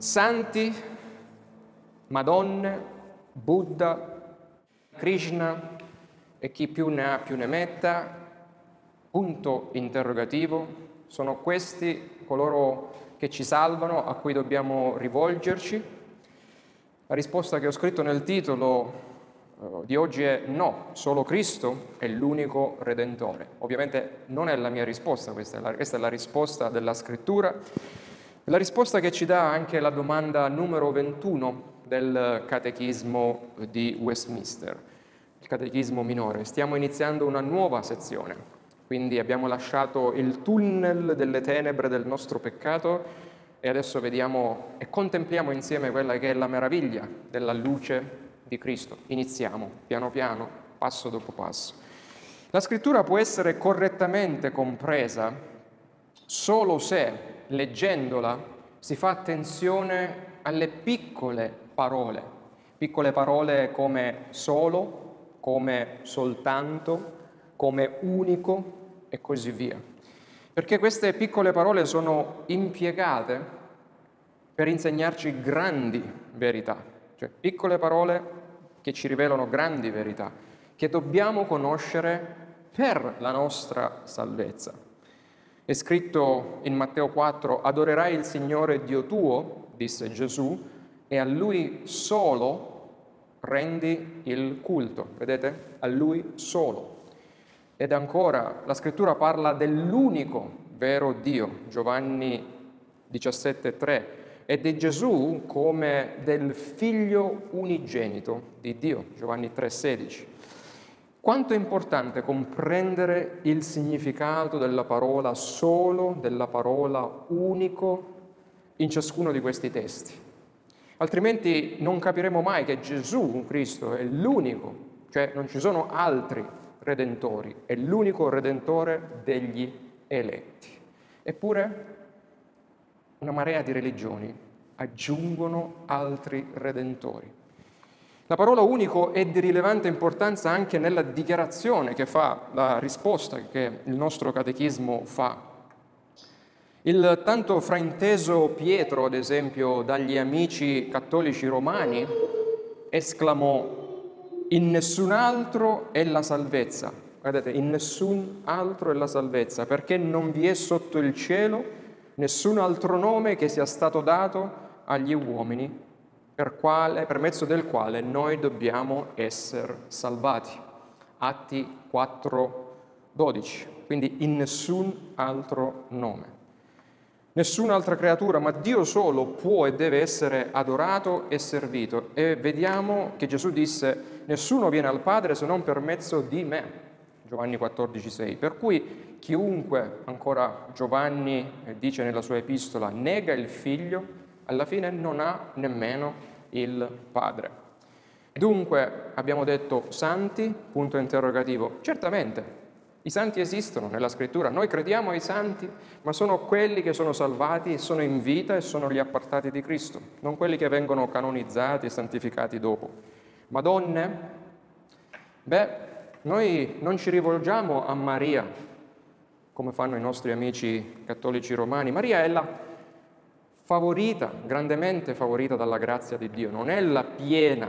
santi, Madonne, Buddha, Krishna e chi più ne ha più ne metta, punto interrogativo, sono questi coloro che ci salvano, a cui dobbiamo rivolgerci? La risposta che ho scritto nel titolo eh, di oggi è no, solo Cristo è l'unico Redentore. Ovviamente non è la mia risposta, questa è la, questa è la risposta della scrittura, la risposta che ci dà anche la domanda numero 21 del catechismo di Westminster, il catechismo minore. Stiamo iniziando una nuova sezione, quindi abbiamo lasciato il tunnel delle tenebre del nostro peccato e adesso vediamo e contempliamo insieme quella che è la meraviglia della luce di Cristo. Iniziamo piano piano, passo dopo passo. La scrittura può essere correttamente compresa solo se, leggendola, si fa attenzione alle piccole parole, piccole parole come solo, come soltanto, come unico, e così via. Perché queste piccole parole sono impiegate per insegnarci grandi verità, cioè piccole parole che ci rivelano grandi verità, che dobbiamo conoscere per la nostra salvezza. È scritto in Matteo 4, adorerai il Signore Dio tuo, disse Gesù, e a Lui solo rendi il culto. Vedete? A Lui solo. Ed ancora la scrittura parla dell'unico vero Dio, Giovanni 17,3, e di Gesù come del figlio unigenito di Dio, Giovanni 3,16. Quanto è importante comprendere il significato della parola solo, della parola unico in ciascuno di questi testi. Altrimenti non capiremo mai che Gesù Cristo è l'unico, cioè non ci sono altri redentori, è l'unico redentore degli eletti. Eppure una marea di religioni aggiungono altri redentori. La parola unico è di rilevante importanza anche nella dichiarazione che fa, la risposta che il nostro catechismo fa. Il tanto frainteso Pietro, ad esempio, dagli amici cattolici romani, esclamò in nessun altro è la salvezza. Guardate, in nessun altro è la salvezza, perché non vi è sotto il cielo nessun altro nome che sia stato dato agli uomini per, quale, per mezzo del quale noi dobbiamo essere salvati. Atti 4, 12. Quindi in nessun altro nome. Nessun'altra creatura, ma Dio solo può e deve essere adorato e servito. E vediamo che Gesù disse, nessuno viene al Padre se non per mezzo di me. Giovanni 14, 6. Per cui chiunque, ancora Giovanni dice nella sua epistola, nega il figlio, alla fine non ha nemmeno il Padre. Dunque abbiamo detto santi, punto interrogativo. Certamente i santi esistono nella scrittura, noi crediamo ai santi, ma sono quelli che sono salvati, sono in vita e sono gli appartati di Cristo, non quelli che vengono canonizzati e santificati dopo. Madonne? Beh, noi non ci rivolgiamo a Maria, come fanno i nostri amici cattolici romani. Maria è la favorita, grandemente favorita dalla grazia di Dio, non è la piena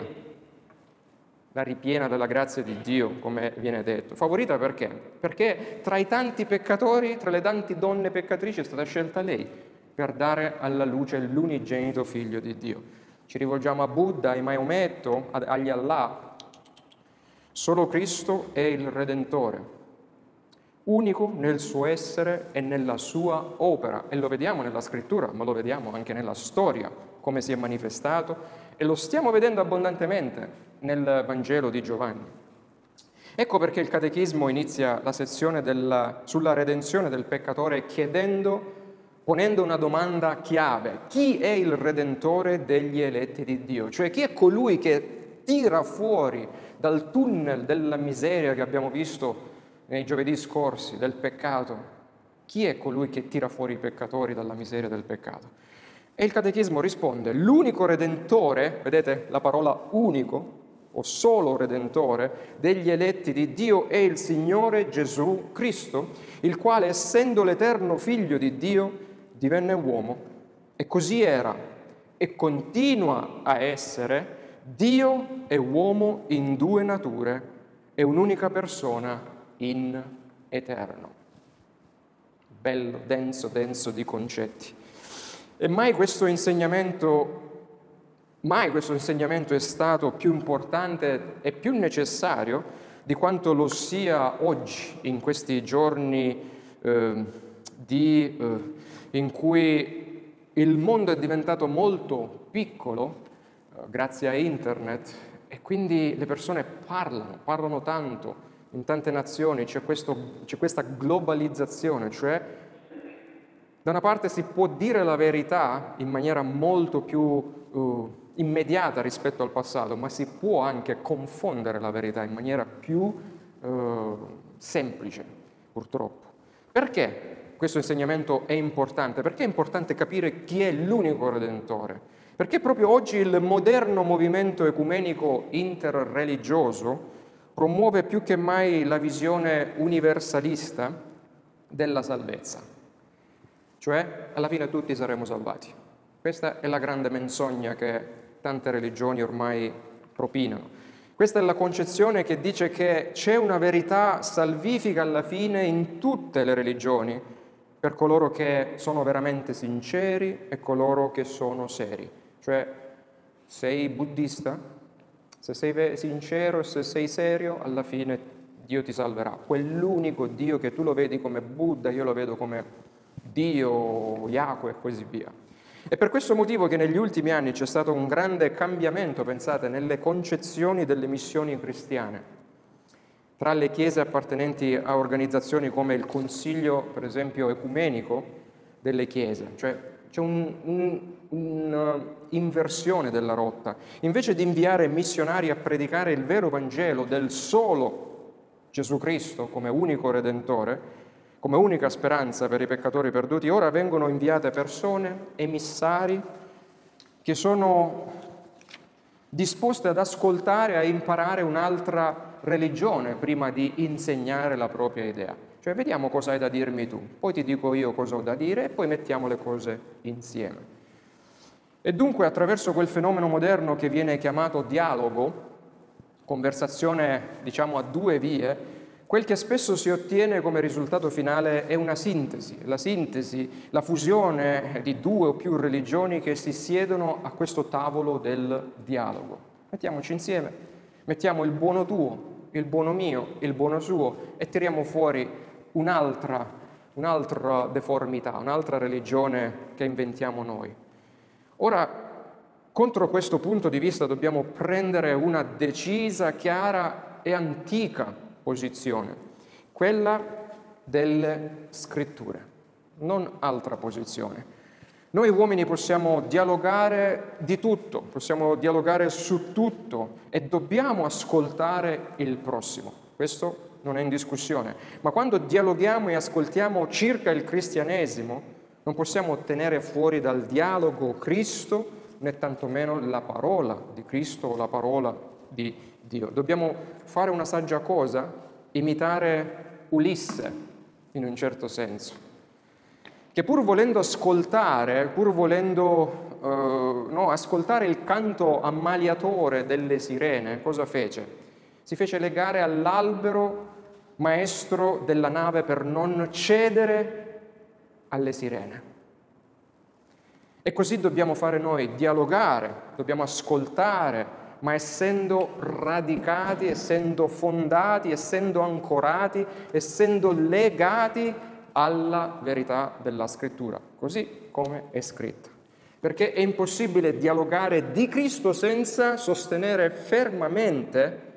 la ripiena della grazia di Dio, come viene detto. Favorita perché? Perché tra i tanti peccatori, tra le tante donne peccatrici è stata scelta lei per dare alla luce l'unigenito figlio di Dio. Ci rivolgiamo a Buddha, a Maometto, agli Allah. Solo Cristo è il Redentore, unico nel suo essere e nella sua opera. E lo vediamo nella scrittura, ma lo vediamo anche nella storia, come si è manifestato, e lo stiamo vedendo abbondantemente nel Vangelo di Giovanni. Ecco perché il Catechismo inizia la sezione della, sulla redenzione del peccatore chiedendo, ponendo una domanda chiave. Chi è il redentore degli eletti di Dio? Cioè chi è colui che tira fuori dal tunnel della miseria che abbiamo visto nei giovedì scorsi, del peccato? Chi è colui che tira fuori i peccatori dalla miseria del peccato? E il Catechismo risponde, l'unico redentore, vedete la parola unico, o solo Redentore degli eletti di Dio è il Signore Gesù Cristo, il quale essendo l'eterno figlio di Dio divenne uomo e così era e continua a essere Dio e uomo in due nature e un'unica persona in eterno. Bello, denso, denso di concetti. E mai questo insegnamento Mai questo insegnamento è stato più importante e più necessario di quanto lo sia oggi, in questi giorni eh, di, eh, in cui il mondo è diventato molto piccolo eh, grazie a internet e quindi le persone parlano, parlano tanto in tante nazioni, c'è, questo, c'è questa globalizzazione, cioè da una parte si può dire la verità in maniera molto più uh, immediata rispetto al passato, ma si può anche confondere la verità in maniera più eh, semplice, purtroppo. Perché questo insegnamento è importante? Perché è importante capire chi è l'unico Redentore? Perché proprio oggi il moderno movimento ecumenico interreligioso promuove più che mai la visione universalista della salvezza. Cioè, alla fine tutti saremo salvati. Questa è la grande menzogna che tante religioni ormai propinano. Questa è la concezione che dice che c'è una verità salvifica alla fine in tutte le religioni, per coloro che sono veramente sinceri e coloro che sono seri. Cioè, sei buddista, se sei sincero se sei serio, alla fine Dio ti salverà. Quell'unico Dio che tu lo vedi come Buddha, io lo vedo come Dio, Yahweh e così via. È per questo motivo che negli ultimi anni c'è stato un grande cambiamento, pensate, nelle concezioni delle missioni cristiane. Tra le chiese appartenenti a organizzazioni come il Consiglio, per esempio, ecumenico delle chiese, cioè c'è un'inversione un, della rotta. Invece di inviare missionari a predicare il vero Vangelo del solo Gesù Cristo come unico Redentore, come unica speranza per i peccatori perduti, ora vengono inviate persone, emissari, che sono disposte ad ascoltare a imparare un'altra religione prima di insegnare la propria idea. Cioè vediamo cosa hai da dirmi tu, poi ti dico io cosa ho da dire e poi mettiamo le cose insieme. E dunque attraverso quel fenomeno moderno che viene chiamato dialogo, conversazione diciamo a due vie, Quel che spesso si ottiene come risultato finale è una sintesi, la sintesi, la fusione di due o più religioni che si siedono a questo tavolo del dialogo. Mettiamoci insieme, mettiamo il buono tuo, il buono mio, il buono suo e tiriamo fuori un'altra, un'altra deformità, un'altra religione che inventiamo noi. Ora, contro questo punto di vista dobbiamo prendere una decisa, chiara e antica posizione, quella delle scritture, non altra posizione. Noi uomini possiamo dialogare di tutto, possiamo dialogare su tutto e dobbiamo ascoltare il prossimo. Questo non è in discussione. Ma quando dialoghiamo e ascoltiamo circa il cristianesimo, non possiamo tenere fuori dal dialogo Cristo né tantomeno la parola di Cristo o la parola di Dio. Dobbiamo fare una saggia cosa, imitare Ulisse in un certo senso, che pur volendo ascoltare, pur volendo uh, no, ascoltare il canto ammaliatore delle sirene, cosa fece? Si fece legare all'albero maestro della nave per non cedere alle sirene. E così dobbiamo fare noi, dialogare, dobbiamo ascoltare, ma essendo radicati, essendo fondati, essendo ancorati, essendo legati alla verità della scrittura, così come è scritto. Perché è impossibile dialogare di Cristo senza sostenere fermamente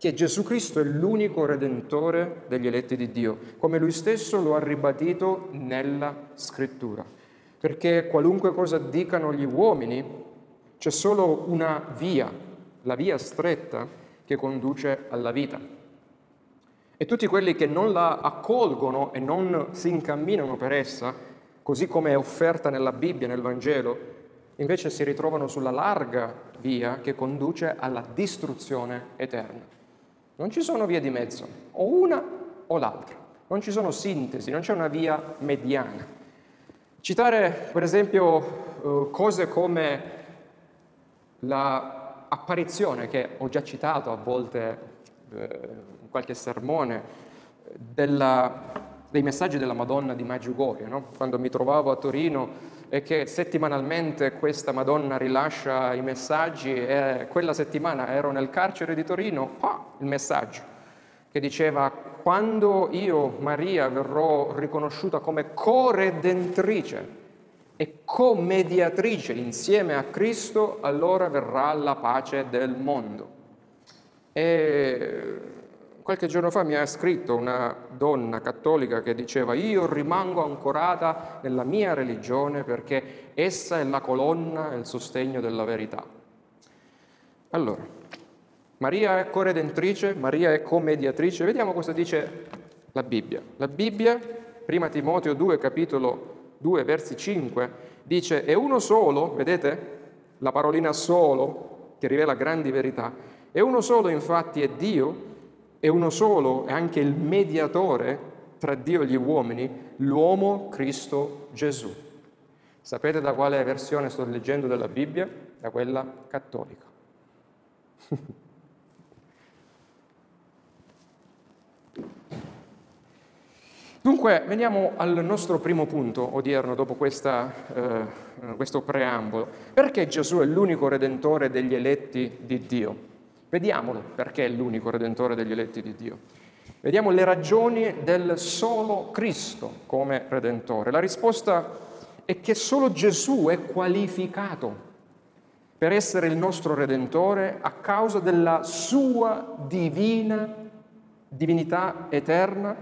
che Gesù Cristo è l'unico redentore degli eletti di Dio, come lui stesso lo ha ribadito nella scrittura. Perché qualunque cosa dicano gli uomini, c'è solo una via la via stretta che conduce alla vita. E tutti quelli che non la accolgono e non si incamminano per essa, così come è offerta nella Bibbia, nel Vangelo, invece si ritrovano sulla larga via che conduce alla distruzione eterna. Non ci sono vie di mezzo, o una o l'altra, non ci sono sintesi, non c'è una via mediana. Citare per esempio uh, cose come l'apparizione che ho già citato a volte uh, in qualche sermone della, dei messaggi della Madonna di Maggiugorio, no? quando mi trovavo a Torino e che settimanalmente questa Madonna rilascia i messaggi e quella settimana ero nel carcere di Torino, ah, il messaggio che diceva quando io, Maria, verrò riconosciuta come coredentrice e commediatrice insieme a Cristo, allora verrà la pace del mondo. E qualche giorno fa mi ha scritto una donna cattolica che diceva io rimango ancorata nella mia religione perché essa è la colonna e il sostegno della verità. Allora, Maria è coredentrice, Maria è commediatrice, vediamo cosa dice la Bibbia. La Bibbia, prima Timoteo 2, capitolo 2, versi 5, dice è uno solo, vedete la parolina solo che rivela grandi verità, è uno solo infatti è Dio è uno solo, è anche il mediatore tra Dio e gli uomini, l'uomo Cristo Gesù. Sapete da quale versione sto leggendo della Bibbia? Da quella cattolica. Dunque, veniamo al nostro primo punto odierno dopo questa, eh, questo preambolo. Perché Gesù è l'unico redentore degli eletti di Dio? Vediamolo perché è l'unico redentore degli eletti di Dio. Vediamo le ragioni del solo Cristo come redentore. La risposta è che solo Gesù è qualificato per essere il nostro redentore a causa della sua divina divinità eterna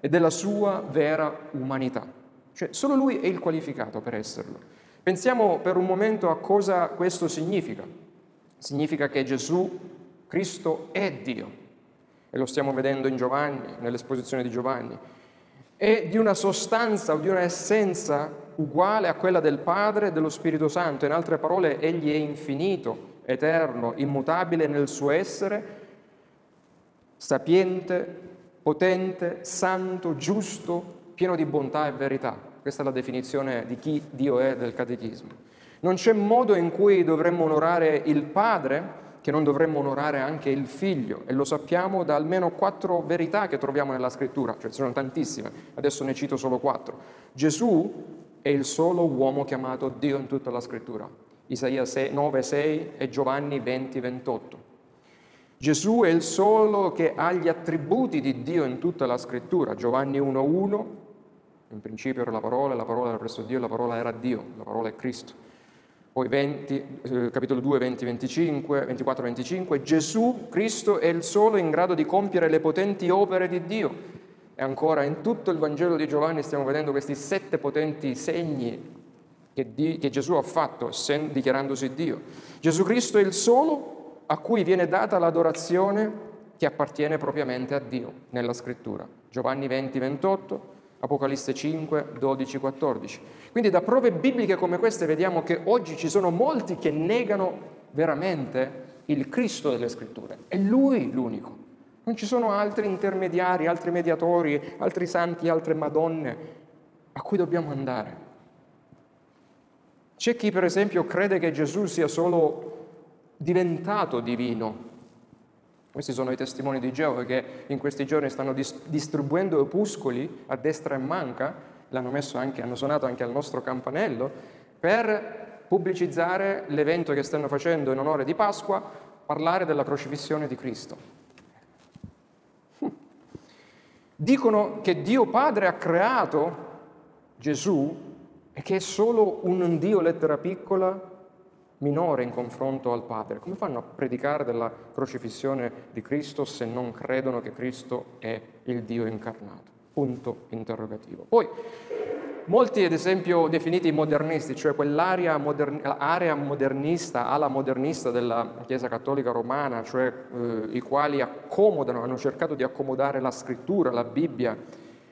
e della sua vera umanità. Cioè, solo lui è il qualificato per esserlo. Pensiamo per un momento a cosa questo significa. Significa che Gesù Cristo è Dio e lo stiamo vedendo in Giovanni, nell'esposizione di Giovanni. È di una sostanza o di una essenza uguale a quella del Padre e dello Spirito Santo. In altre parole, Egli è infinito, eterno, immutabile nel suo essere, sapiente, potente, santo, giusto, pieno di bontà e verità. Questa è la definizione di chi Dio è del catechismo. Non c'è modo in cui dovremmo onorare il Padre che non dovremmo onorare anche il figlio e lo sappiamo da almeno quattro verità che troviamo nella scrittura, cioè sono tantissime, adesso ne cito solo quattro. Gesù è il solo uomo chiamato Dio in tutta la scrittura, Isaia 9, 6 e Giovanni 20, 28. Gesù è il solo che ha gli attributi di Dio in tutta la scrittura, Giovanni 1, 1, in principio era la parola, la parola era presso Dio, la parola era Dio, la parola è Cristo poi 20, eh, capitolo 2, 20, 25, 24, 25, Gesù Cristo è il solo in grado di compiere le potenti opere di Dio. E ancora in tutto il Vangelo di Giovanni stiamo vedendo questi sette potenti segni che, di, che Gesù ha fatto sen, dichiarandosi Dio. Gesù Cristo è il solo a cui viene data l'adorazione che appartiene propriamente a Dio nella scrittura. Giovanni 20, 28, Apocalisse 5, 12, 14. Quindi da prove bibliche come queste vediamo che oggi ci sono molti che negano veramente il Cristo delle scritture. È Lui l'unico. Non ci sono altri intermediari, altri mediatori, altri santi, altre madonne a cui dobbiamo andare. C'è chi per esempio crede che Gesù sia solo diventato divino questi sono i testimoni di Geova che in questi giorni stanno distribuendo opuscoli a destra e manca, l'hanno messo anche, hanno suonato anche al nostro campanello, per pubblicizzare l'evento che stanno facendo in onore di Pasqua, parlare della crocifissione di Cristo. Hm. Dicono che Dio Padre ha creato Gesù e che è solo un Dio lettera piccola minore in confronto al Padre. Come fanno a predicare della crocifissione di Cristo se non credono che Cristo è il Dio incarnato? Punto interrogativo. Poi, molti ad esempio definiti modernisti, cioè quell'area modern, modernista, ala modernista della Chiesa Cattolica Romana, cioè eh, i quali accomodano, hanno cercato di accomodare la scrittura, la Bibbia,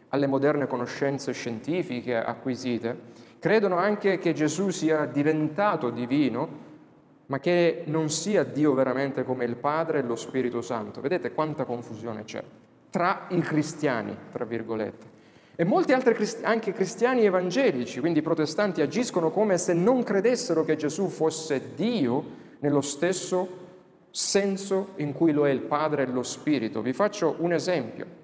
alle moderne conoscenze scientifiche acquisite, Credono anche che Gesù sia diventato divino, ma che non sia Dio veramente come il Padre e lo Spirito Santo. Vedete quanta confusione c'è tra i cristiani, tra virgolette. E molti altri anche cristiani evangelici, quindi protestanti, agiscono come se non credessero che Gesù fosse Dio nello stesso senso in cui lo è il Padre e lo Spirito. Vi faccio un esempio.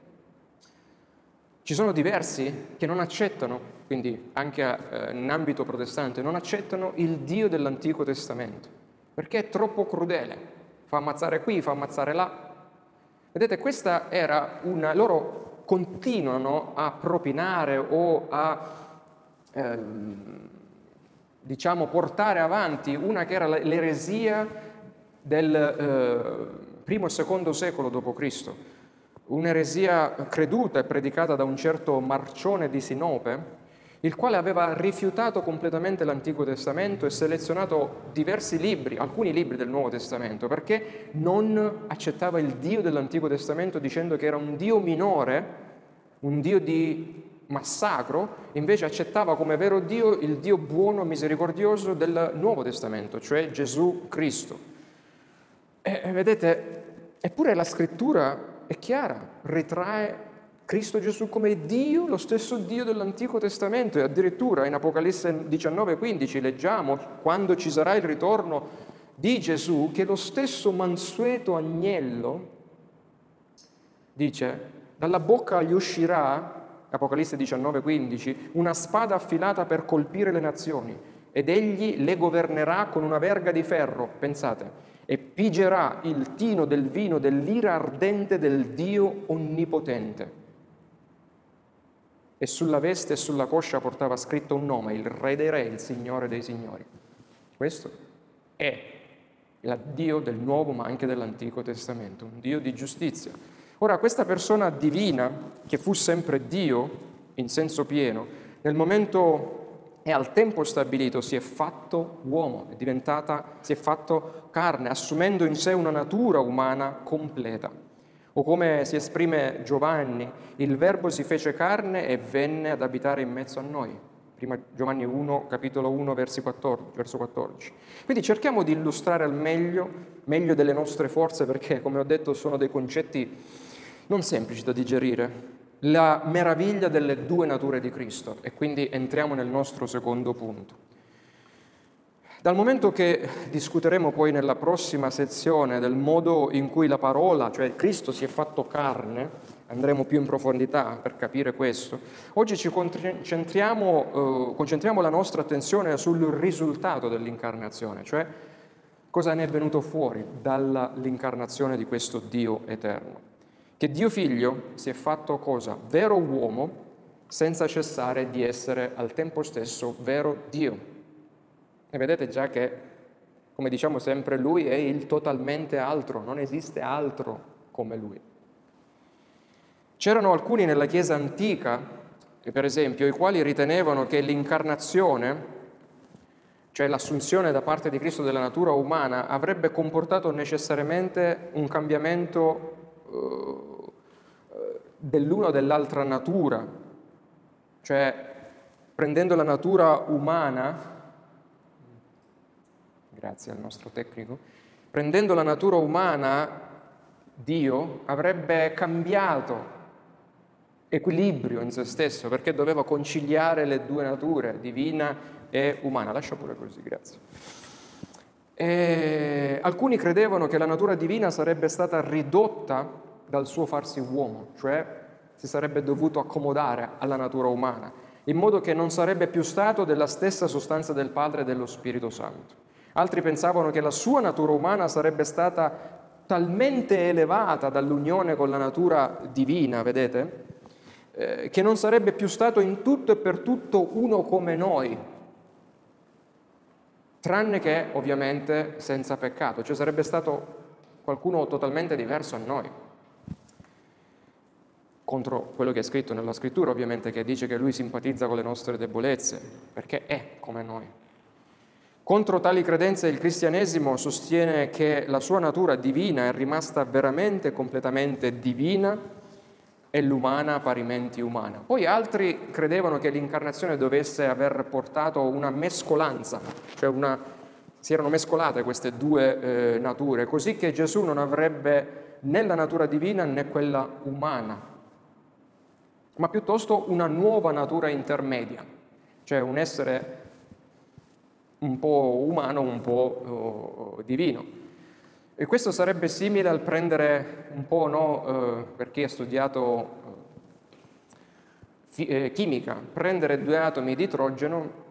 Ci sono diversi che non accettano, quindi anche eh, in ambito protestante, non accettano il Dio dell'Antico Testamento, perché è troppo crudele, fa ammazzare qui, fa ammazzare là. Vedete, questa era una... loro continuano a propinare o a, eh, diciamo, portare avanti una che era l'eresia del eh, primo e secondo secolo d.C., un'eresia creduta e predicata da un certo Marcione di Sinope, il quale aveva rifiutato completamente l'Antico Testamento e selezionato diversi libri, alcuni libri del Nuovo Testamento, perché non accettava il Dio dell'Antico Testamento dicendo che era un Dio minore, un Dio di massacro, invece accettava come vero Dio il Dio buono e misericordioso del Nuovo Testamento, cioè Gesù Cristo. E vedete, eppure la scrittura è chiara, ritrae Cristo Gesù come Dio, lo stesso Dio dell'Antico Testamento. E addirittura in Apocalisse 19:15 leggiamo quando ci sarà il ritorno di Gesù che lo stesso mansueto agnello dice dalla bocca gli uscirà Apocalisse 19:15 una spada affilata per colpire le nazioni ed egli le governerà con una verga di ferro. Pensate e pigerà il tino del vino dell'ira ardente del Dio onnipotente. E sulla veste e sulla coscia portava scritto un nome, il Re dei Re, il Signore dei Signori. Questo è il Dio del Nuovo ma anche dell'Antico Testamento, un Dio di giustizia. Ora, questa persona divina, che fu sempre Dio in senso pieno, nel momento e al tempo stabilito si è fatto uomo, è si è fatto carne, assumendo in sé una natura umana completa. O come si esprime Giovanni, il Verbo si fece carne e venne ad abitare in mezzo a noi. Prima Giovanni 1, capitolo 1, 14, verso 14. Quindi cerchiamo di illustrare al meglio, meglio delle nostre forze, perché come ho detto sono dei concetti non semplici da digerire, la meraviglia delle due nature di Cristo e quindi entriamo nel nostro secondo punto. Dal momento che discuteremo poi nella prossima sezione del modo in cui la parola, cioè Cristo si è fatto carne, andremo più in profondità per capire questo, oggi ci concentriamo, eh, concentriamo la nostra attenzione sul risultato dell'incarnazione, cioè cosa ne è venuto fuori dall'incarnazione di questo Dio eterno che Dio figlio si è fatto cosa? Vero uomo senza cessare di essere al tempo stesso vero Dio. E vedete già che, come diciamo sempre, lui è il totalmente altro, non esiste altro come lui. C'erano alcuni nella Chiesa antica, per esempio, i quali ritenevano che l'incarnazione, cioè l'assunzione da parte di Cristo della natura umana, avrebbe comportato necessariamente un cambiamento eh, dell'una o dell'altra natura, cioè prendendo la natura umana, grazie al nostro tecnico, prendendo la natura umana, Dio avrebbe cambiato equilibrio in se stesso perché doveva conciliare le due nature, divina e umana. Lascia pure così, grazie. E alcuni credevano che la natura divina sarebbe stata ridotta dal suo farsi uomo, cioè si sarebbe dovuto accomodare alla natura umana, in modo che non sarebbe più stato della stessa sostanza del Padre e dello Spirito Santo. Altri pensavano che la sua natura umana sarebbe stata talmente elevata dall'unione con la natura divina, vedete, eh, che non sarebbe più stato in tutto e per tutto uno come noi, tranne che ovviamente senza peccato, cioè sarebbe stato qualcuno totalmente diverso a noi, contro quello che è scritto nella scrittura ovviamente, che dice che lui simpatizza con le nostre debolezze, perché è come noi. Contro tali credenze il cristianesimo sostiene che la sua natura divina è rimasta veramente completamente divina e l'umana parimenti umana. Poi altri credevano che l'incarnazione dovesse aver portato una mescolanza, cioè una, si erano mescolate queste due eh, nature, così che Gesù non avrebbe né la natura divina né quella umana. Ma piuttosto una nuova natura intermedia, cioè un essere un po' umano, un po' uh, divino. E questo sarebbe simile al prendere un po', no, uh, per chi ha studiato uh, chimica, prendere due atomi di idrogeno,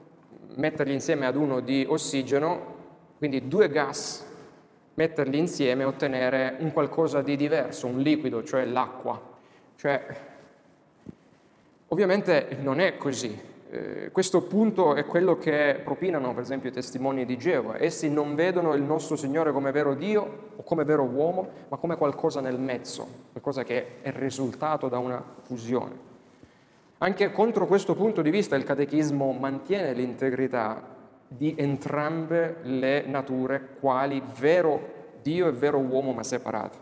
metterli insieme ad uno di ossigeno, quindi due gas, metterli insieme e ottenere un qualcosa di diverso, un liquido, cioè l'acqua. Cioè, ovviamente non è così. Eh, questo punto è quello che propinano, per esempio, i testimoni di Geova. Essi non vedono il nostro Signore come vero Dio o come vero uomo, ma come qualcosa nel mezzo, qualcosa che è risultato da una fusione. Anche contro questo punto di vista il catechismo mantiene l'integrità di entrambe le nature, quali vero Dio e vero uomo ma separati.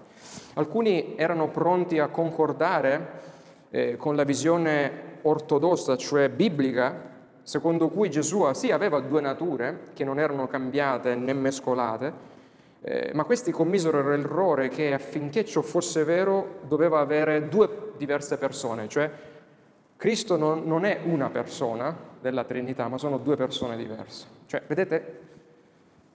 Alcuni erano pronti a concordare eh, con la visione ortodossa, cioè biblica, secondo cui Gesù sì aveva due nature che non erano cambiate né mescolate, eh, ma questi commisero l'errore che affinché ciò fosse vero doveva avere due diverse persone, cioè Cristo non, non è una persona della Trinità, ma sono due persone diverse. Cioè, vedete,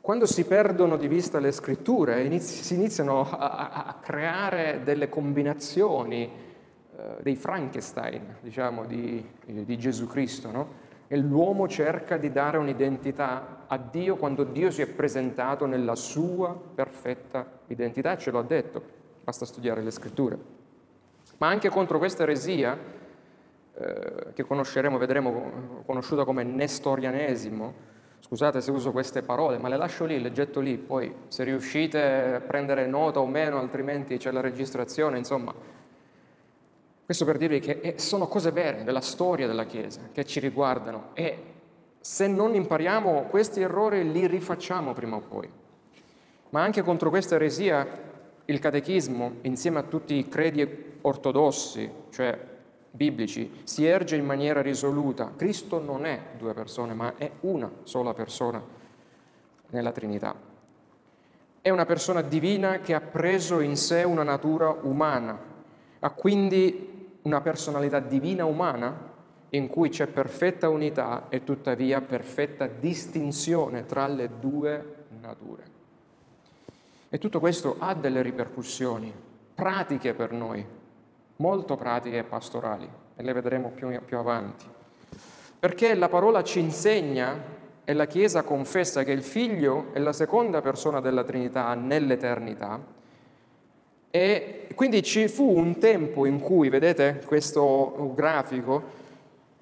quando si perdono di vista le scritture, inizi, si iniziano a, a, creare delle combinazioni, dei Frankenstein, diciamo, di, di Gesù Cristo, no? E l'uomo cerca di dare un'identità a Dio quando Dio si è presentato nella sua perfetta identità, ce l'ha detto, basta studiare le scritture. Ma anche contro questa eresia, eh, che conosceremo, vedremo, conosciuta come nestorianesimo, Scusate se uso queste parole, ma le lascio lì, le getto lì, poi se riuscite a prendere nota o meno, altrimenti c'è la registrazione, insomma. Questo per dirvi che sono cose vere della storia della Chiesa, che ci riguardano e se non impariamo questi errori li rifacciamo prima o poi. Ma anche contro questa eresia il catechismo, insieme a tutti i credi ortodossi, cioè biblici si erge in maniera risoluta. Cristo non è due persone, ma è una sola persona nella Trinità. È una persona divina che ha preso in sé una natura umana, ha quindi una personalità divina umana in cui c'è perfetta unità e tuttavia perfetta distinzione tra le due nature. E tutto questo ha delle ripercussioni pratiche per noi, molto pratiche e pastorali, e le vedremo più, più avanti. Perché la parola ci insegna e la Chiesa confessa che il Figlio è la seconda persona della Trinità nell'eternità, e quindi ci fu un tempo in cui, vedete questo grafico,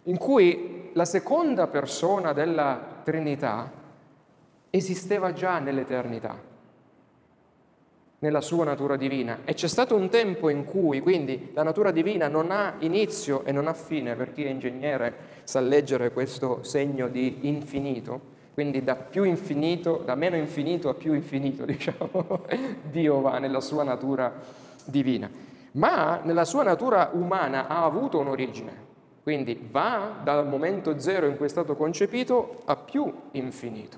in cui la seconda persona della Trinità esisteva già nell'eternità nella sua natura divina. E c'è stato un tempo in cui quindi la natura divina non ha inizio e non ha fine, per chi è ingegnere sa leggere questo segno di infinito, quindi da più infinito, da meno infinito a più infinito, diciamo, Dio va nella sua natura divina. Ma nella sua natura umana ha avuto un'origine, quindi va dal momento zero in cui è stato concepito a più infinito.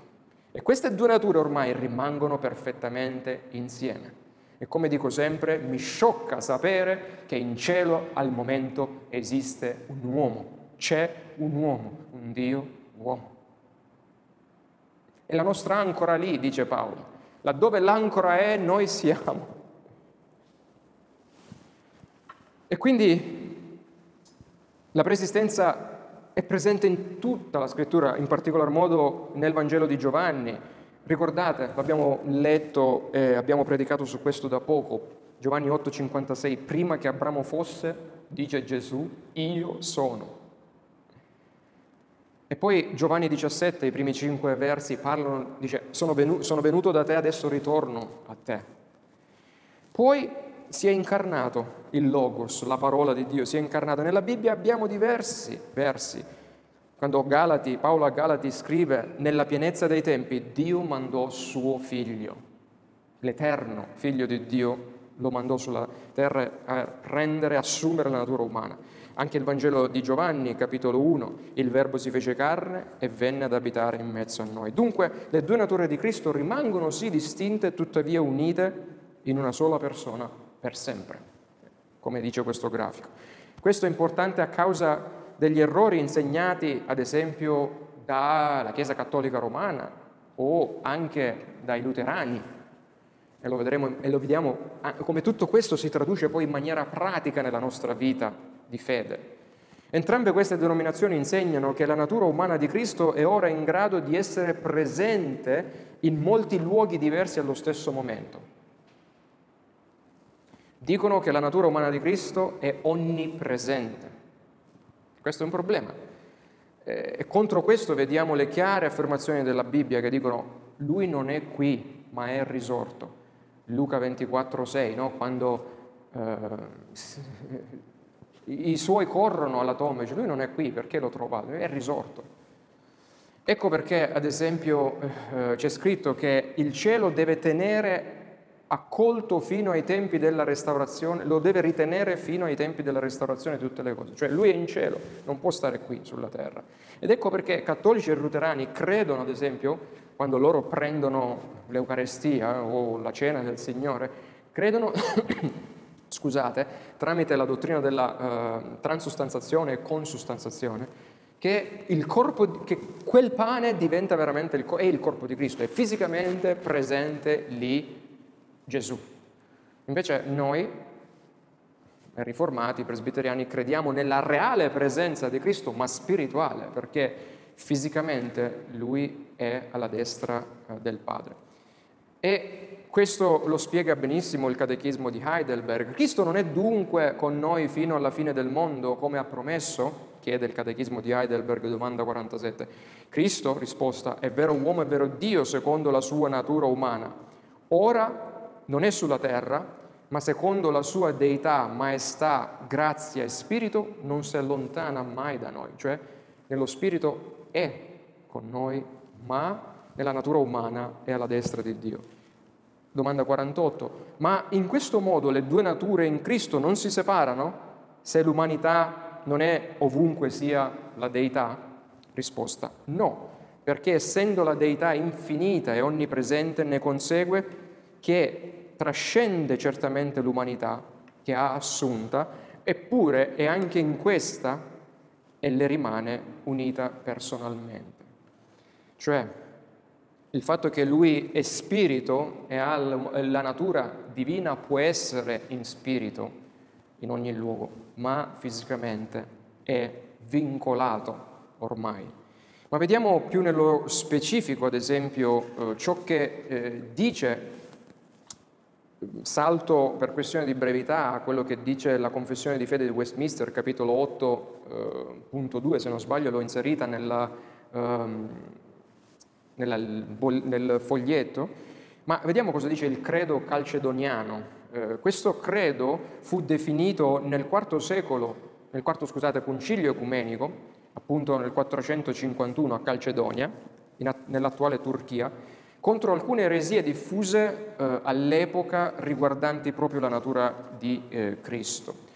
E queste due nature ormai rimangono perfettamente insieme. E come dico sempre, mi sciocca sapere che in cielo al momento esiste un uomo, c'è un uomo, un Dio uomo. E la nostra ancora lì, dice Paolo. Laddove l'ancora è, noi siamo. E quindi la preesistenza è presente in tutta la scrittura, in particolar modo nel Vangelo di Giovanni. Ricordate, l'abbiamo letto e abbiamo predicato su questo da poco, Giovanni 8:56, prima che Abramo fosse, dice Gesù, io sono. E poi Giovanni 17, i primi cinque versi parlano, dice, sono, venu- sono venuto da te, adesso ritorno a te. Poi si è incarnato il Logos, la parola di Dio, si è incarnato. Nella Bibbia abbiamo diversi versi. Quando Galati, Paolo a Galati scrive, nella pienezza dei tempi, Dio mandò suo figlio, l'eterno figlio di Dio lo mandò sulla terra a prendere, assumere la natura umana. Anche il Vangelo di Giovanni, capitolo 1, il Verbo si fece carne e venne ad abitare in mezzo a noi. Dunque le due nature di Cristo rimangono sì distinte, tuttavia unite in una sola persona per sempre, come dice questo grafico. Questo è importante a causa degli errori insegnati, ad esempio, dalla Chiesa Cattolica Romana o anche dai luterani. E lo vedremo e lo vediamo come tutto questo si traduce poi in maniera pratica nella nostra vita di fede. Entrambe queste denominazioni insegnano che la natura umana di Cristo è ora in grado di essere presente in molti luoghi diversi allo stesso momento. Dicono che la natura umana di Cristo è onnipresente. Questo è un problema. Eh, e contro questo vediamo le chiare affermazioni della Bibbia che dicono lui non è qui, ma è risorto. Luca 24,6, no? quando eh, i suoi corrono alla tomba, dice lui non è qui, perché l'ho trovato? È risorto. Ecco perché, ad esempio, eh, c'è scritto che il cielo deve tenere accolto fino ai tempi della restaurazione, lo deve ritenere fino ai tempi della restaurazione di tutte le cose. Cioè lui è in cielo, non può stare qui sulla terra. Ed ecco perché cattolici e luterani credono, ad esempio, quando loro prendono l'Eucarestia o la cena del Signore, credono scusate, tramite la dottrina della uh, transustanzazione e consustanzazione, che, corpo, che quel pane diventa veramente il, è il corpo di Cristo, è fisicamente presente lì Gesù. Invece noi, riformati, presbiteriani, crediamo nella reale presenza di Cristo, ma spirituale, perché fisicamente Lui è alla destra uh, del Padre. E questo lo spiega benissimo il catechismo di Heidelberg. Cristo non è dunque con noi fino alla fine del mondo, come ha promesso? Chiede il catechismo di Heidelberg, domanda 47. Cristo, risposta, è vero uomo e vero Dio secondo la sua natura umana. Ora non è sulla terra, ma secondo la sua deità, maestà, grazia e spirito non si allontana mai da noi. Cioè, nello spirito è con noi, ma nella natura umana è alla destra di Dio. Domanda 48. Ma in questo modo le due nature in Cristo non si separano? Se l'umanità non è ovunque sia la deità? Risposta no, perché essendo la deità infinita e onnipresente ne consegue che trascende certamente l'umanità che ha assunta, eppure è anche in questa e le rimane unita personalmente. Cioè, il fatto che lui è spirito e ha la natura divina può essere in spirito in ogni luogo, ma fisicamente è vincolato ormai. Ma vediamo più nello specifico, ad esempio, eh, ciò che eh, dice, salto per questione di brevità a quello che dice la confessione di fede di Westminster, capitolo 8.2, eh, se non sbaglio l'ho inserita nella... Um, nella, nel foglietto, ma vediamo cosa dice il credo calcedoniano. Eh, questo credo fu definito nel IV secolo, nel quarto scusate, concilio ecumenico, appunto nel 451 a Calcedonia, in, nell'attuale Turchia, contro alcune eresie diffuse eh, all'epoca riguardanti proprio la natura di eh, Cristo.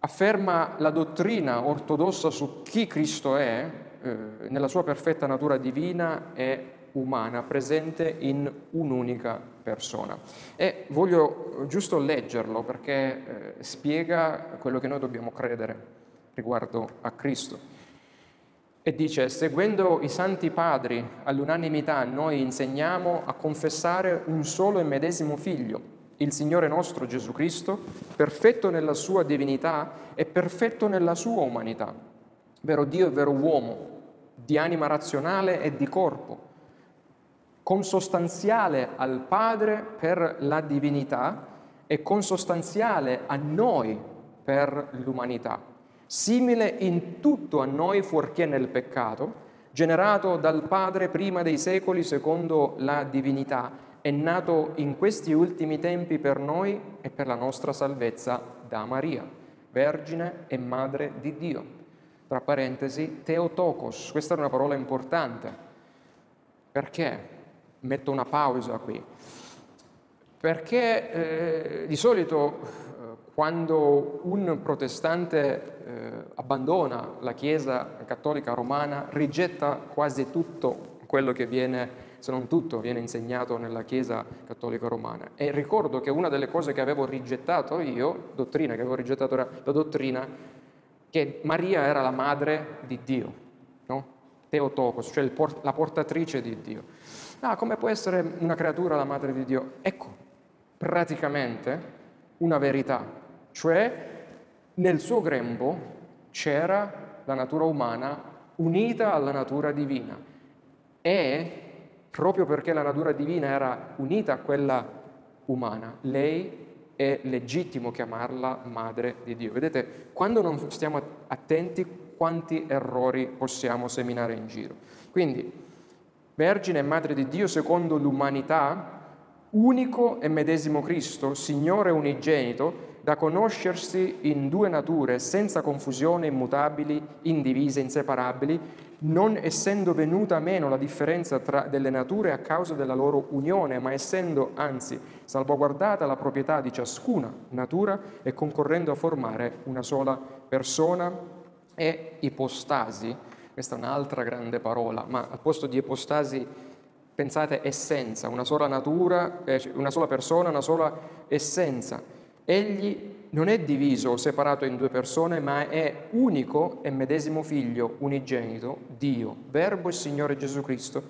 Afferma la dottrina ortodossa su chi Cristo è, eh, nella sua perfetta natura divina e umana, presente in un'unica persona. E voglio giusto leggerlo perché eh, spiega quello che noi dobbiamo credere riguardo a Cristo. E dice, seguendo i santi padri all'unanimità, noi insegniamo a confessare un solo e medesimo figlio, il Signore nostro Gesù Cristo, perfetto nella sua divinità e perfetto nella sua umanità, vero Dio e vero uomo, di anima razionale e di corpo, consostanziale al Padre per la divinità e consostanziale a noi per l'umanità, simile in tutto a noi fuorché nel peccato, generato dal Padre prima dei secoli secondo la divinità, è nato in questi ultimi tempi per noi e per la nostra salvezza da Maria, Vergine e Madre di Dio tra parentesi, Theotokos. Questa è una parola importante. Perché? Metto una pausa qui. Perché eh, di solito eh, quando un protestante eh, abbandona la Chiesa cattolica romana, rigetta quasi tutto quello che viene, se non tutto, viene insegnato nella Chiesa cattolica romana. E ricordo che una delle cose che avevo rigettato io, dottrina che avevo rigettato era la dottrina che Maria era la madre di Dio, no? Teotokos, cioè port- la portatrice di Dio. Ah, come può essere una creatura la madre di Dio? Ecco, praticamente una verità, cioè nel suo grembo c'era la natura umana unita alla natura divina e proprio perché la natura divina era unita a quella umana, lei è legittimo chiamarla madre di Dio. Vedete, quando non stiamo attenti quanti errori possiamo seminare in giro. Quindi, Vergine e Madre di Dio secondo l'umanità, unico e medesimo Cristo, Signore unigenito, da conoscersi in due nature senza confusione, immutabili, indivise, inseparabili, non essendo venuta meno la differenza tra delle nature a causa della loro unione, ma essendo anzi salvaguardata la proprietà di ciascuna natura e concorrendo a formare una sola persona e ipostasi. Questa è un'altra grande parola, ma al posto di ipostasi pensate essenza, una sola natura, eh, una sola persona, una sola essenza. Egli non è diviso o separato in due persone, ma è unico e medesimo figlio, unigenito, Dio, Verbo e Signore Gesù Cristo,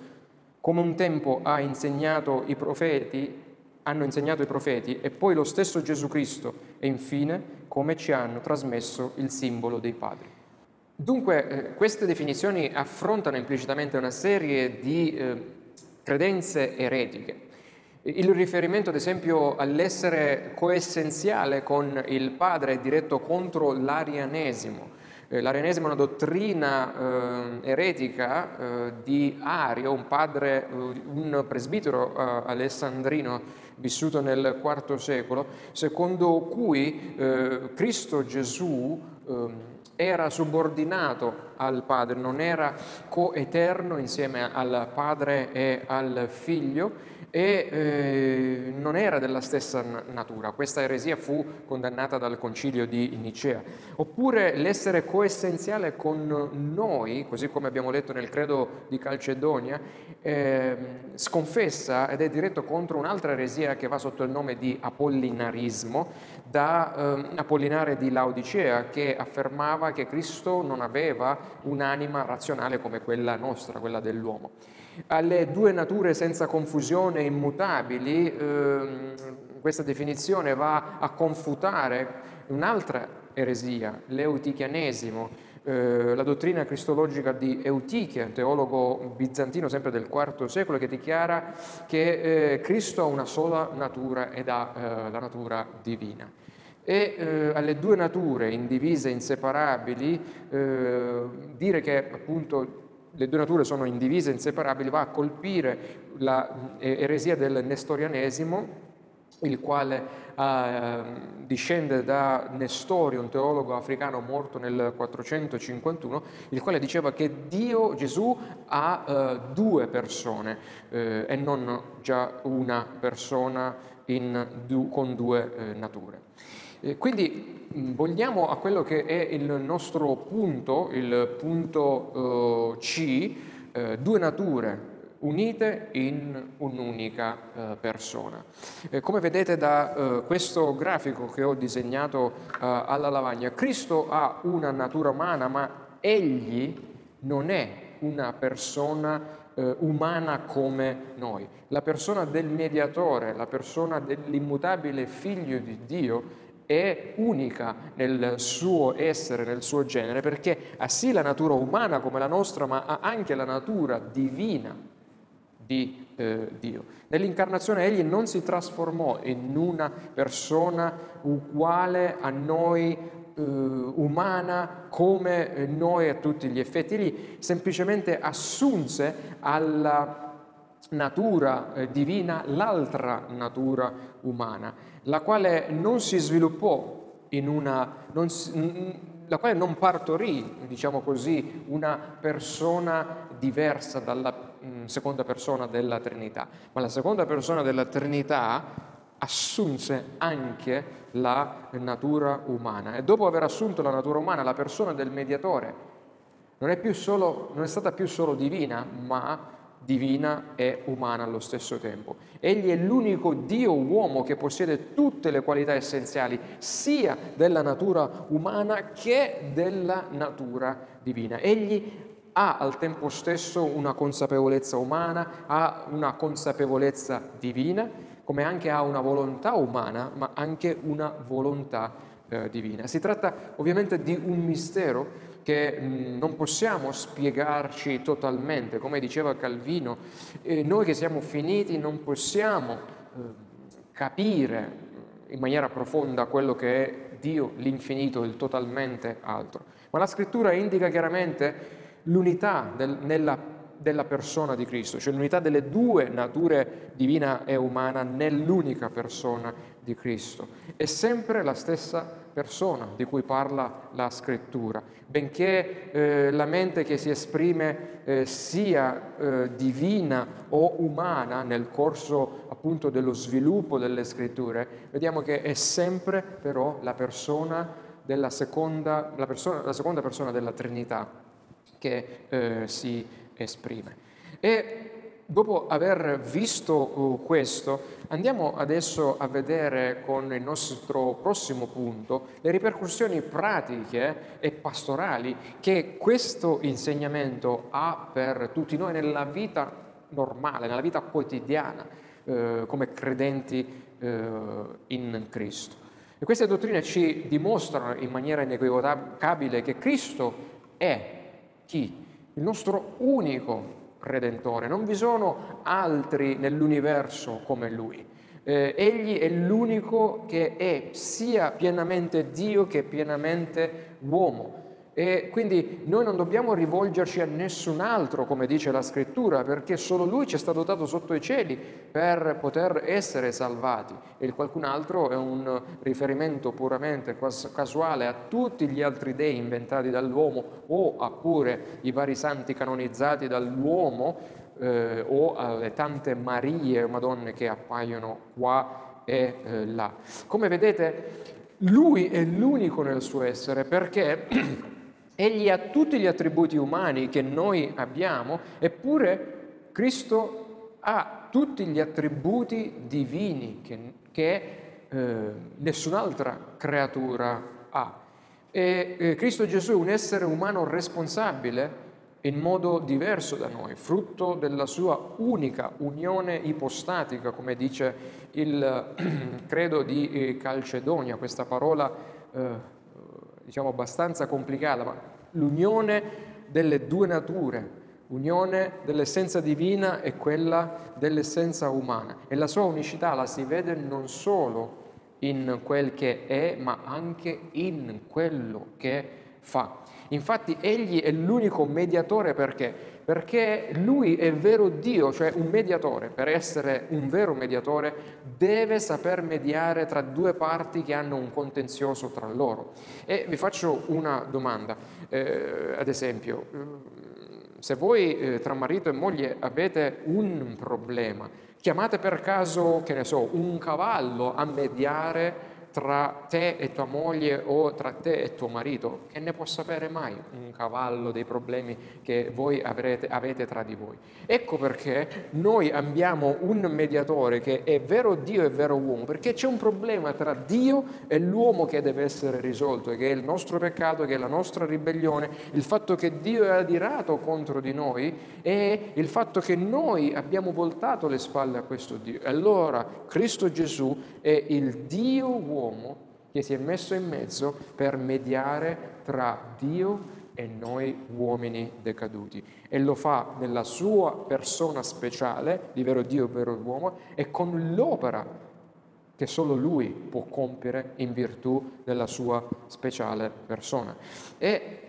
come un tempo ha insegnato i profeti, hanno insegnato i profeti, e poi lo stesso Gesù Cristo, e infine come ci hanno trasmesso il simbolo dei padri. Dunque, eh, queste definizioni affrontano implicitamente una serie di eh, credenze eretiche il riferimento, ad esempio, all'essere coessenziale con il Padre è diretto contro l'arianesimo. Eh, l'arianesimo è una dottrina eh, eretica eh, di Ario, un padre, eh, un presbitero eh, alessandrino vissuto nel IV secolo, secondo cui eh, Cristo Gesù ehm, era subordinato al Padre, non era coeterno insieme al Padre e al Figlio, e eh, non era della stessa natura. Questa eresia fu condannata dal concilio di Nicea. Oppure l'essere coessenziale con noi, così come abbiamo letto nel credo di Calcedonia, eh, sconfessa ed è diretto contro un'altra eresia che va sotto il nome di apollinarismo, da eh, Apollinare di Laodicea, che affermava che Cristo non aveva un'anima razionale come quella nostra, quella dell'uomo alle due nature senza confusione immutabili, ehm, questa definizione va a confutare un'altra eresia, l'eutichianesimo, eh, la dottrina cristologica di Eutichia, teologo bizantino sempre del IV secolo, che dichiara che eh, Cristo ha una sola natura ed ha eh, la natura divina. E eh, alle due nature indivise, inseparabili, eh, dire che appunto le due nature sono indivise, inseparabili, va a colpire l'eresia eh, del nestorianesimo, il quale eh, discende da Nestorio, un teologo africano morto nel 451, il quale diceva che Dio, Gesù, ha eh, due persone eh, e non già una persona du, con due eh, quindi vogliamo a quello che è il nostro punto, il punto uh, C, uh, due nature unite in un'unica persona. Eh, come vedete da questo grafico che ho disegnato alla lavagna, Cristo ha una natura umana, ma egli non è una persona umana come noi. La persona del mediatore, la persona dell'immutabile figlio di Dio, è unica nel suo essere, nel suo genere, perché ha sì la natura umana come la nostra, ma ha anche la natura divina di eh, Dio. Nell'incarnazione egli non si trasformò in una persona uguale a noi, eh, umana come noi a tutti gli effetti, egli semplicemente assunse alla natura eh, divina l'altra natura umana, la quale non si sviluppò in una, non la quale non partorì, diciamo così, una persona diversa dalla mh, seconda persona della Trinità, ma la seconda persona della Trinità assunse anche la natura umana. E dopo aver assunto la natura umana, la persona del mediatore non è, solo, non è stata più solo divina, ma divina e umana allo stesso tempo. Egli è l'unico Dio uomo che possiede tutte le qualità essenziali, sia della natura umana che della natura divina. Egli ha al tempo stesso una consapevolezza umana, ha una consapevolezza divina, come anche ha una volontà umana, ma anche una volontà eh, divina. Si tratta ovviamente di un mistero che non possiamo spiegarci totalmente, come diceva Calvino, eh, noi che siamo finiti non possiamo eh, capire in maniera profonda quello che è Dio, l'infinito, il totalmente altro. Ma la scrittura indica chiaramente l'unità del, nella, della persona di Cristo, cioè l'unità delle due nature divina e umana nell'unica persona di Cristo. È sempre la stessa persona di cui parla la scrittura, benché eh, la mente che si esprime eh, sia eh, divina o umana nel corso appunto dello sviluppo delle scritture, vediamo che è sempre però la persona della seconda, la persona, la seconda persona della Trinità che eh, si esprime. E Dopo aver visto uh, questo, andiamo adesso a vedere con il nostro prossimo punto le ripercussioni pratiche e pastorali che questo insegnamento ha per tutti noi nella vita normale, nella vita quotidiana, eh, come credenti eh, in Cristo. E queste dottrine ci dimostrano in maniera inequivocabile che Cristo è chi? Il nostro unico Redentore, non vi sono altri nell'universo come Lui. Eh, egli è l'unico che è sia pienamente Dio che pienamente uomo. E quindi noi non dobbiamo rivolgerci a nessun altro, come dice la scrittura, perché solo Lui ci è stato dato sotto i cieli per poter essere salvati. E il qualcun altro è un riferimento puramente casuale a tutti gli altri dei inventati dall'uomo o a pure i vari santi canonizzati dall'uomo eh, o alle tante Marie Madonne che appaiono qua e eh, là. Come vedete, Lui è l'unico nel suo essere perché Egli ha tutti gli attributi umani che noi abbiamo, eppure Cristo ha tutti gli attributi divini che, che eh, nessun'altra creatura ha. E eh, Cristo Gesù è un essere umano responsabile in modo diverso da noi, frutto della sua unica unione ipostatica, come dice il credo di eh, Calcedonia, questa parola eh, diciamo abbastanza complicata, ma l'unione delle due nature, l'unione dell'essenza divina e quella dell'essenza umana. E la sua unicità la si vede non solo in quel che è, ma anche in quello che fa. Infatti egli è l'unico mediatore perché? Perché lui è vero Dio, cioè un mediatore. Per essere un vero mediatore deve saper mediare tra due parti che hanno un contenzioso tra loro. E vi faccio una domanda, eh, ad esempio, se voi eh, tra marito e moglie avete un problema, chiamate per caso, che ne so, un cavallo a mediare tra te e tua moglie o tra te e tuo marito, che ne può sapere mai un cavallo dei problemi che voi avrete, avete tra di voi. Ecco perché noi abbiamo un mediatore che è vero Dio e vero uomo, perché c'è un problema tra Dio e l'uomo che deve essere risolto, che è il nostro peccato, che è la nostra ribellione, il fatto che Dio è adirato contro di noi e il fatto che noi abbiamo voltato le spalle a questo Dio. Allora Cristo Gesù è il Dio uomo uomo che si è messo in mezzo per mediare tra Dio e noi uomini decaduti. E lo fa nella sua persona speciale, di vero Dio vero uomo, e con l'opera che solo lui può compiere in virtù della sua speciale persona. E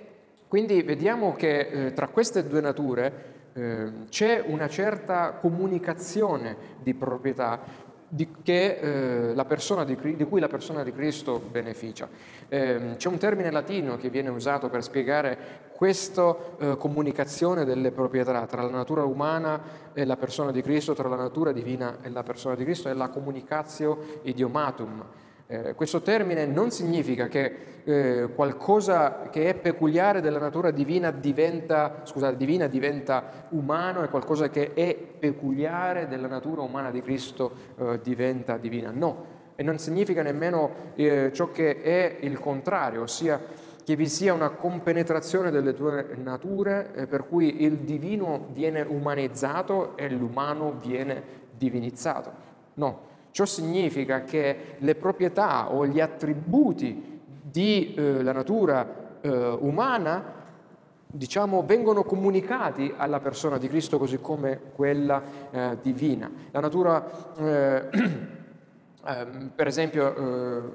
quindi vediamo che eh, tra queste due nature eh, c'è una certa comunicazione di proprietà di, che, eh, di, di, cui la persona di Cristo beneficia. Eh, c'è un termine latino che viene usato per spiegare questa eh, comunicazione delle proprietà tra la natura umana e la persona di Cristo, tra la natura divina e la persona di Cristo, è la communicatio idiomatum. Eh, questo termine non significa che eh, qualcosa che è peculiare della natura divina diventa, scusate, divina diventa umano e qualcosa che è peculiare della natura umana di Cristo eh, diventa divina. No, e non significa nemmeno eh, ciò che è il contrario, ossia che vi sia una compenetrazione delle due nature eh, per cui il divino viene umanizzato e l'umano viene divinizzato. No, ciò significa che le proprietà o gli attributi della eh, natura eh, umana diciamo, vengono comunicati alla persona di Cristo così come quella eh, divina. La natura, eh, ehm, per esempio,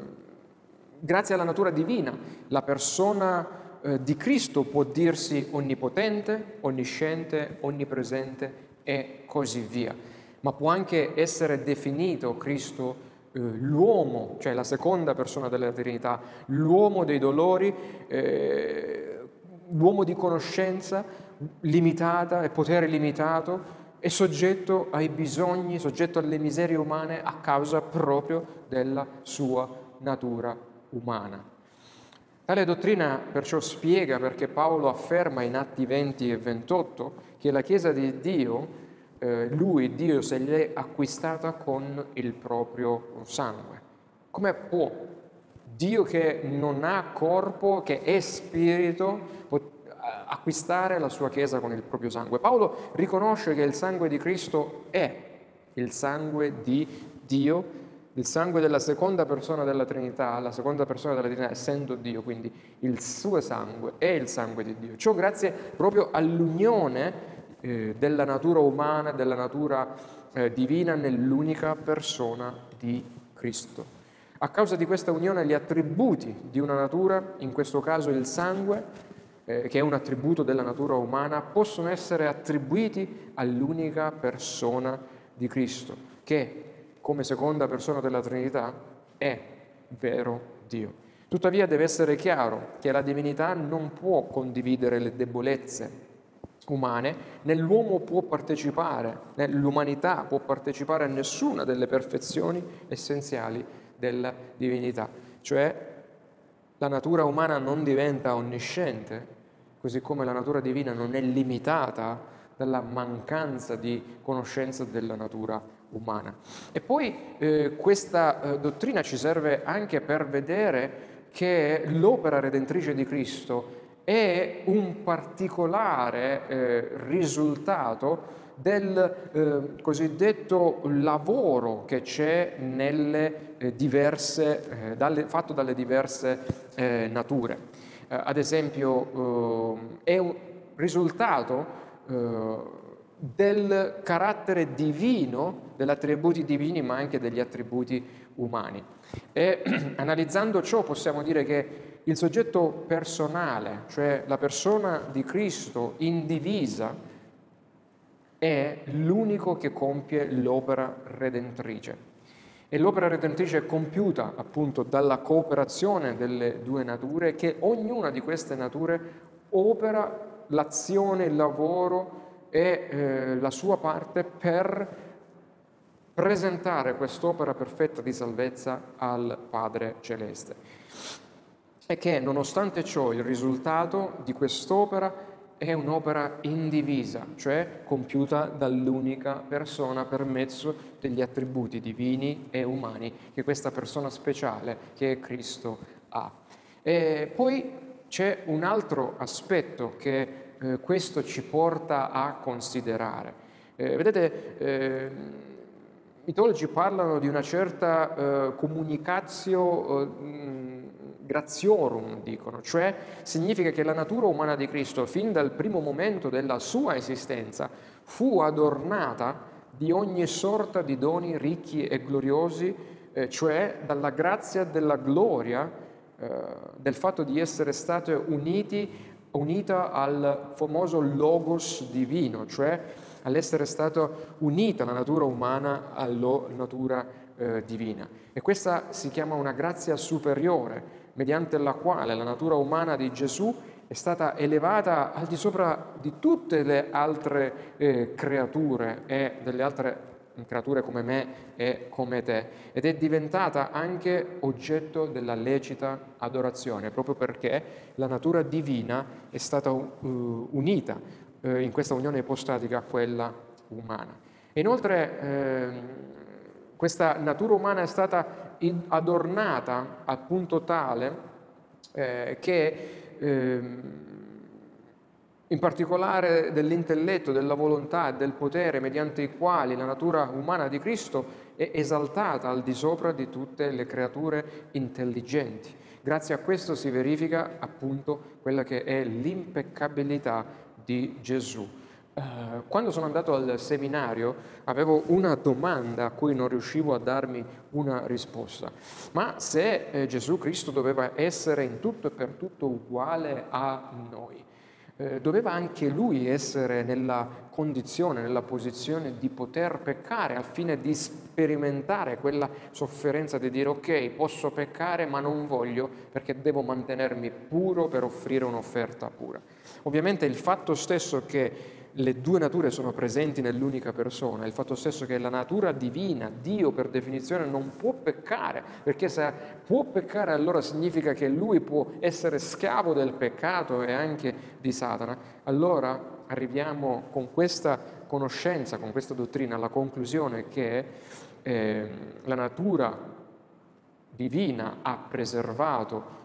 grazie alla natura divina, la persona eh, di Cristo può dirsi onnipotente, onnisciente, onnipresente e così via. Ma può anche essere definito Cristo eh, l'uomo, cioè la seconda persona della Trinità, l'uomo dei dolori, eh, l'uomo di conoscenza limitata e potere limitato e soggetto ai bisogni, soggetto alle miserie umane a causa proprio della sua natura umana. Tale dottrina perciò spiega perché Paolo afferma in Atti 20 e 28 che la Chiesa di Dio, eh, lui, Dio, se l'è acquistata con il proprio sangue. Come può Dio che non ha corpo, che è spirito, acquistare la sua Chiesa con il proprio sangue? Paolo riconosce che il sangue di Cristo è il sangue di Dio il sangue della seconda persona della Trinità, la seconda persona della Trinità essendo Dio, quindi il suo sangue è il sangue di Dio. Ciò grazie proprio all'unione eh, della natura umana, della natura eh, divina nell'unica persona di Cristo. A causa di questa unione gli attributi di una natura, in questo caso il sangue, eh, che è un attributo della natura umana, possono essere attribuiti all'unica persona di Cristo, che come seconda persona della Trinità è vero Dio. Tuttavia deve essere chiaro che la divinità non può condividere le debolezze umane, né può partecipare, né l'umanità può partecipare a nessuna delle perfezioni essenziali della divinità. Cioè la natura umana non diventa onnisciente, così come la natura divina non è limitata dalla mancanza di conoscenza della natura umana umana. E poi eh, questa eh, dottrina ci serve anche per vedere che l'opera redentrice di Cristo è un particolare eh, risultato del eh, cosiddetto lavoro che c'è nelle eh, diverse, eh, dalle, fatto dalle diverse eh, nature. Eh, ad esempio, è un risultato del carattere divino, degli attributi divini, ma anche degli attributi umani. E analizzando ciò possiamo dire che il soggetto personale, cioè la persona di Cristo indivisa, è l'unico che compie l'opera redentrice. E l'opera redentrice è compiuta appunto dalla cooperazione delle due nature, che ognuna di queste nature opera l'azione, il lavoro, e eh, la sua parte per presentare quest'opera perfetta di salvezza al Padre Celeste. E che nonostante ciò il risultato di quest'opera è un'opera indivisa, cioè compiuta dall'unica persona per mezzo degli attributi divini e umani che questa persona speciale che è Cristo ha. E poi c'è un altro aspetto che eh, questo ci porta a considerare. Eh, vedete, eh, i teologi parlano di una certa eh, comunicatio eh, graziorum, dicono, cioè significa che la natura umana di Cristo, fin dal primo momento della sua esistenza, fu adornata di ogni sorta di doni ricchi e gloriosi, eh, cioè dalla grazia della gloria del fatto di essere state uniti unita al famoso logos divino, cioè all'essere stata unita la natura umana alla natura eh, divina. E questa si chiama una grazia superiore, mediante la quale la natura umana di Gesù è stata elevata al di sopra di tutte le altre eh, creature e delle altre creature come me e come te, ed è diventata anche oggetto della lecita adorazione, proprio perché la natura divina è stata uh, unita uh, in questa unione ipostatica a quella umana. Inoltre eh, questa natura umana è stata adornata al punto tale eh, che eh, in particolare dell'intelletto, della volontà e del potere mediante i quali la natura umana di Cristo è esaltata al di sopra di tutte le creature intelligenti. Grazie a questo si verifica appunto quella che è l'impeccabilità di Gesù. Uh, quando sono andato al seminario avevo una domanda a cui non riuscivo a darmi una risposta. Ma se eh, Gesù Cristo doveva essere in tutto e per tutto uguale a noi, eh, doveva anche lui essere nella condizione, nella posizione di poter peccare al fine di sperimentare quella sofferenza di dire ok, posso peccare ma non voglio perché devo mantenermi puro per offrire un'offerta pura. Ovviamente il fatto stesso che le due nature sono presenti nell'unica persona, il fatto stesso che la natura divina, Dio per definizione, non può peccare, perché se può peccare allora significa che lui può essere schiavo del peccato e anche di Satana, allora arriviamo con questa conoscenza, con questa dottrina alla conclusione che eh, la natura divina ha preservato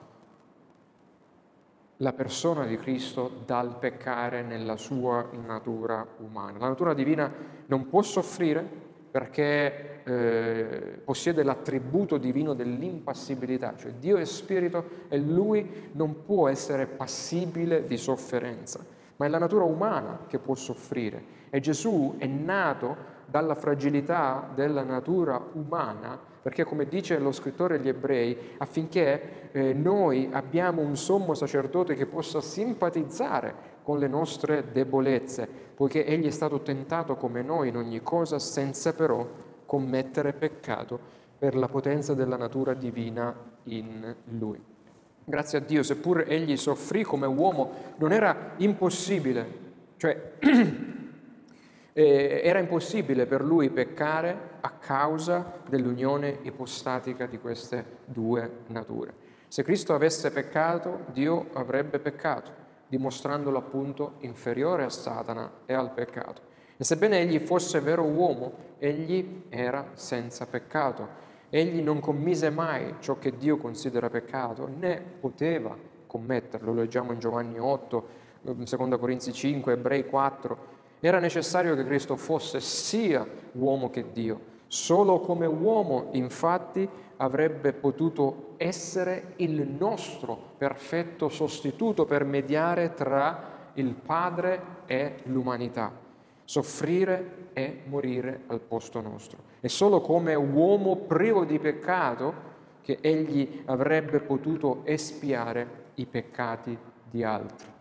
la persona di Cristo dal peccare nella sua natura umana. La natura divina non può soffrire perché eh, possiede l'attributo divino dell'impassibilità, cioè Dio è spirito e lui non può essere passibile di sofferenza, ma è la natura umana che può soffrire e Gesù è nato dalla fragilità della natura umana, perché come dice lo scrittore agli ebrei, affinché eh, noi abbiamo un sommo sacerdote che possa simpatizzare con le nostre debolezze, poiché egli è stato tentato come noi in ogni cosa, senza però commettere peccato per la potenza della natura divina in lui. Grazie a Dio, seppur egli soffrì come uomo, non era impossibile, cioè Eh, era impossibile per lui peccare a causa dell'unione ipostatica di queste due nature. Se Cristo avesse peccato, Dio avrebbe peccato, dimostrandolo appunto inferiore a Satana e al peccato. E sebbene egli fosse vero uomo, egli era senza peccato. Egli non commise mai ciò che Dio considera peccato, né poteva commetterlo. Lo leggiamo in Giovanni 8, 2 Corinzi 5, Ebrei 4. Era necessario che Cristo fosse sia uomo che Dio. Solo come uomo, infatti, avrebbe potuto essere il nostro perfetto sostituto per mediare tra il Padre e l'umanità, soffrire e morire al posto nostro. E solo come uomo privo di peccato che egli avrebbe potuto espiare i peccati di altri.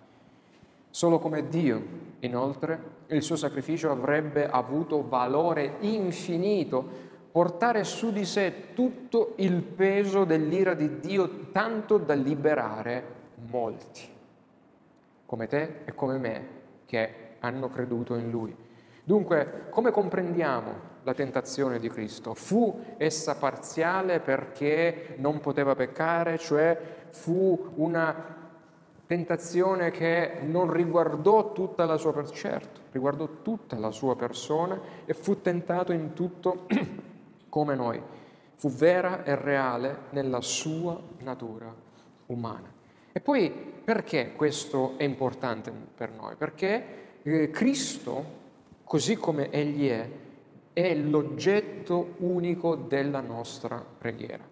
Solo come Dio, inoltre, il suo sacrificio avrebbe avuto valore infinito, portare su di sé tutto il peso dell'ira di Dio, tanto da liberare molti, come te e come me, che hanno creduto in Lui. Dunque, come comprendiamo la tentazione di Cristo? Fu essa parziale perché non poteva peccare, cioè fu una tentazione che non riguardò tutta la sua persona, certo, riguardò tutta la sua persona e fu tentato in tutto come noi. Fu vera e reale nella sua natura umana. E poi perché questo è importante per noi? Perché eh, Cristo, così come Egli è, è l'oggetto unico della nostra preghiera.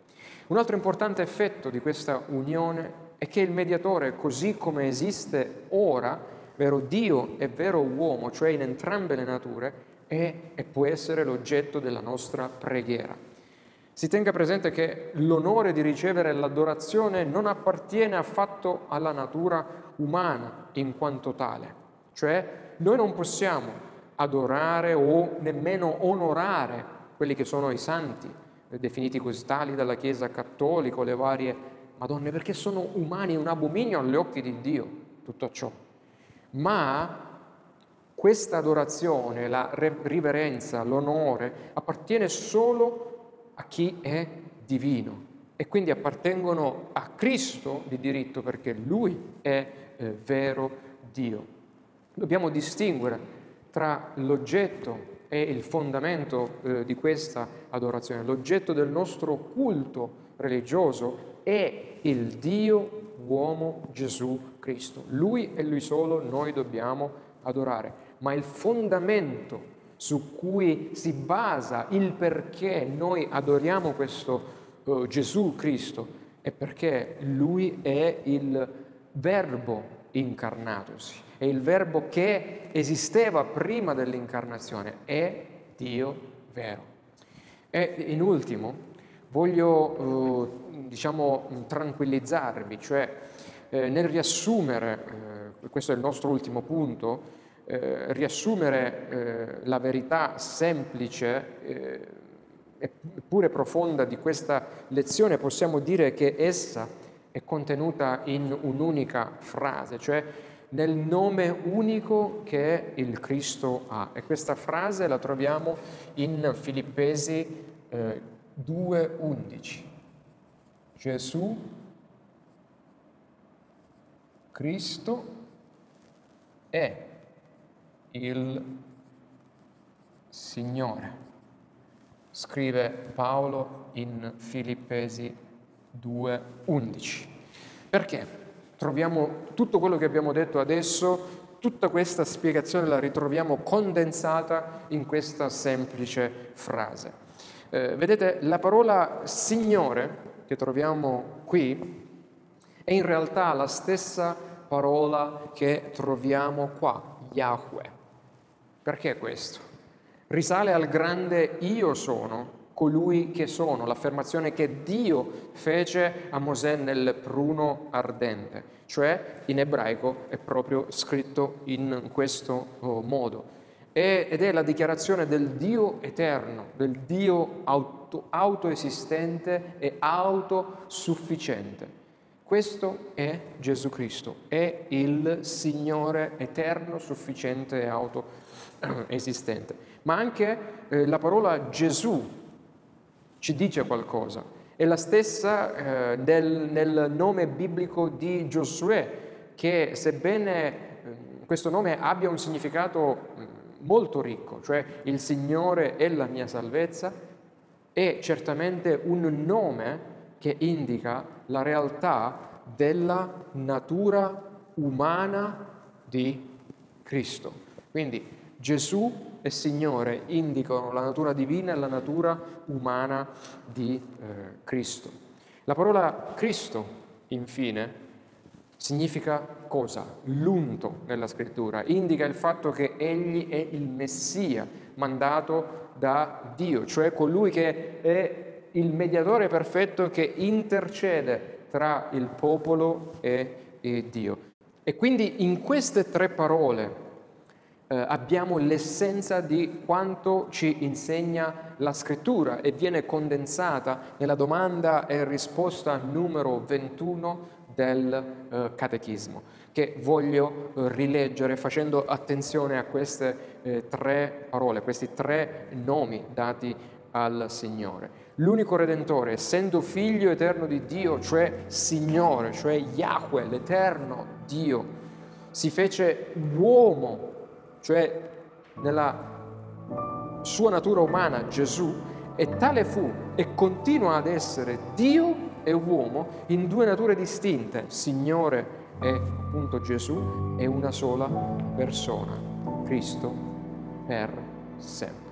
Un altro importante effetto di questa unione è che il mediatore, così come esiste ora, vero Dio e vero uomo, cioè in entrambe le nature, è e può essere l'oggetto della nostra preghiera. Si tenga presente che l'onore di ricevere l'adorazione non appartiene affatto alla natura umana in quanto tale, cioè noi non possiamo adorare o nemmeno onorare quelli che sono i santi, definiti così tali dalla Chiesa cattolica, le varie Madonne, perché sono umani, un abominio agli occhi di Dio, tutto ciò. Ma questa adorazione, la riverenza, l'onore appartiene solo a chi è divino e quindi appartengono a Cristo di diritto perché Lui è eh, vero Dio. Dobbiamo distinguere tra l'oggetto e il fondamento eh, di questa adorazione. L'oggetto del nostro culto religioso è il Dio uomo Gesù Cristo. Lui e Lui solo noi dobbiamo adorare, ma il fondamento su cui si basa il perché noi adoriamo questo uh, Gesù Cristo è perché Lui è il Verbo incarnatosi, è il Verbo che esisteva prima dell'incarnazione, è Dio vero. E in ultimo voglio uh, diciamo, tranquillizzarvi, cioè eh, nel riassumere, eh, questo è il nostro ultimo punto, eh, riassumere eh, la verità semplice eh, eppure profonda di questa lezione, possiamo dire che essa è contenuta in un'unica frase, cioè nel nome unico che il Cristo ha. E questa frase la troviamo in Filippesi eh, 2.11. Gesù Cristo è il Signore, scrive Paolo in Filippesi 2.11. Perché? Troviamo tutto quello che abbiamo detto adesso, tutta questa spiegazione la ritroviamo condensata in questa semplice frase. Eh, vedete, la parola Signore che troviamo qui è in realtà la stessa parola che troviamo qua, Yahweh. Perché questo? Risale al grande io sono, colui che sono, l'affermazione che Dio fece a Mosè nel pruno ardente, cioè in ebraico è proprio scritto in questo oh, modo. Ed è la dichiarazione del Dio eterno, del Dio auto, autoesistente e autosufficiente. Questo è Gesù Cristo, è il Signore eterno, sufficiente e autoesistente. Ma anche eh, la parola Gesù ci dice qualcosa. È la stessa eh, del, nel nome biblico di Giosuè, che sebbene eh, questo nome abbia un significato mm, molto ricco, cioè il Signore è la mia salvezza, è certamente un nome che indica la realtà della natura umana di Cristo. Quindi Gesù e Signore indicano la natura divina e la natura umana di eh, Cristo. La parola Cristo, infine, significa cosa? L'unto nella scrittura, indica il fatto che egli è il Messia mandato da Dio, cioè colui che è il mediatore perfetto che intercede tra il popolo e, e Dio. E quindi in queste tre parole eh, abbiamo l'essenza di quanto ci insegna la scrittura e viene condensata nella domanda e risposta numero 21 del eh, catechismo, che voglio eh, rileggere facendo attenzione a queste eh, tre parole, questi tre nomi dati al Signore. L'unico Redentore, essendo figlio eterno di Dio, cioè Signore, cioè Yahweh, l'eterno Dio, si fece uomo, cioè nella sua natura umana Gesù, e tale fu e continua ad essere Dio e uomo in due nature distinte, Signore e è appunto Gesù è una sola persona, Cristo per sempre.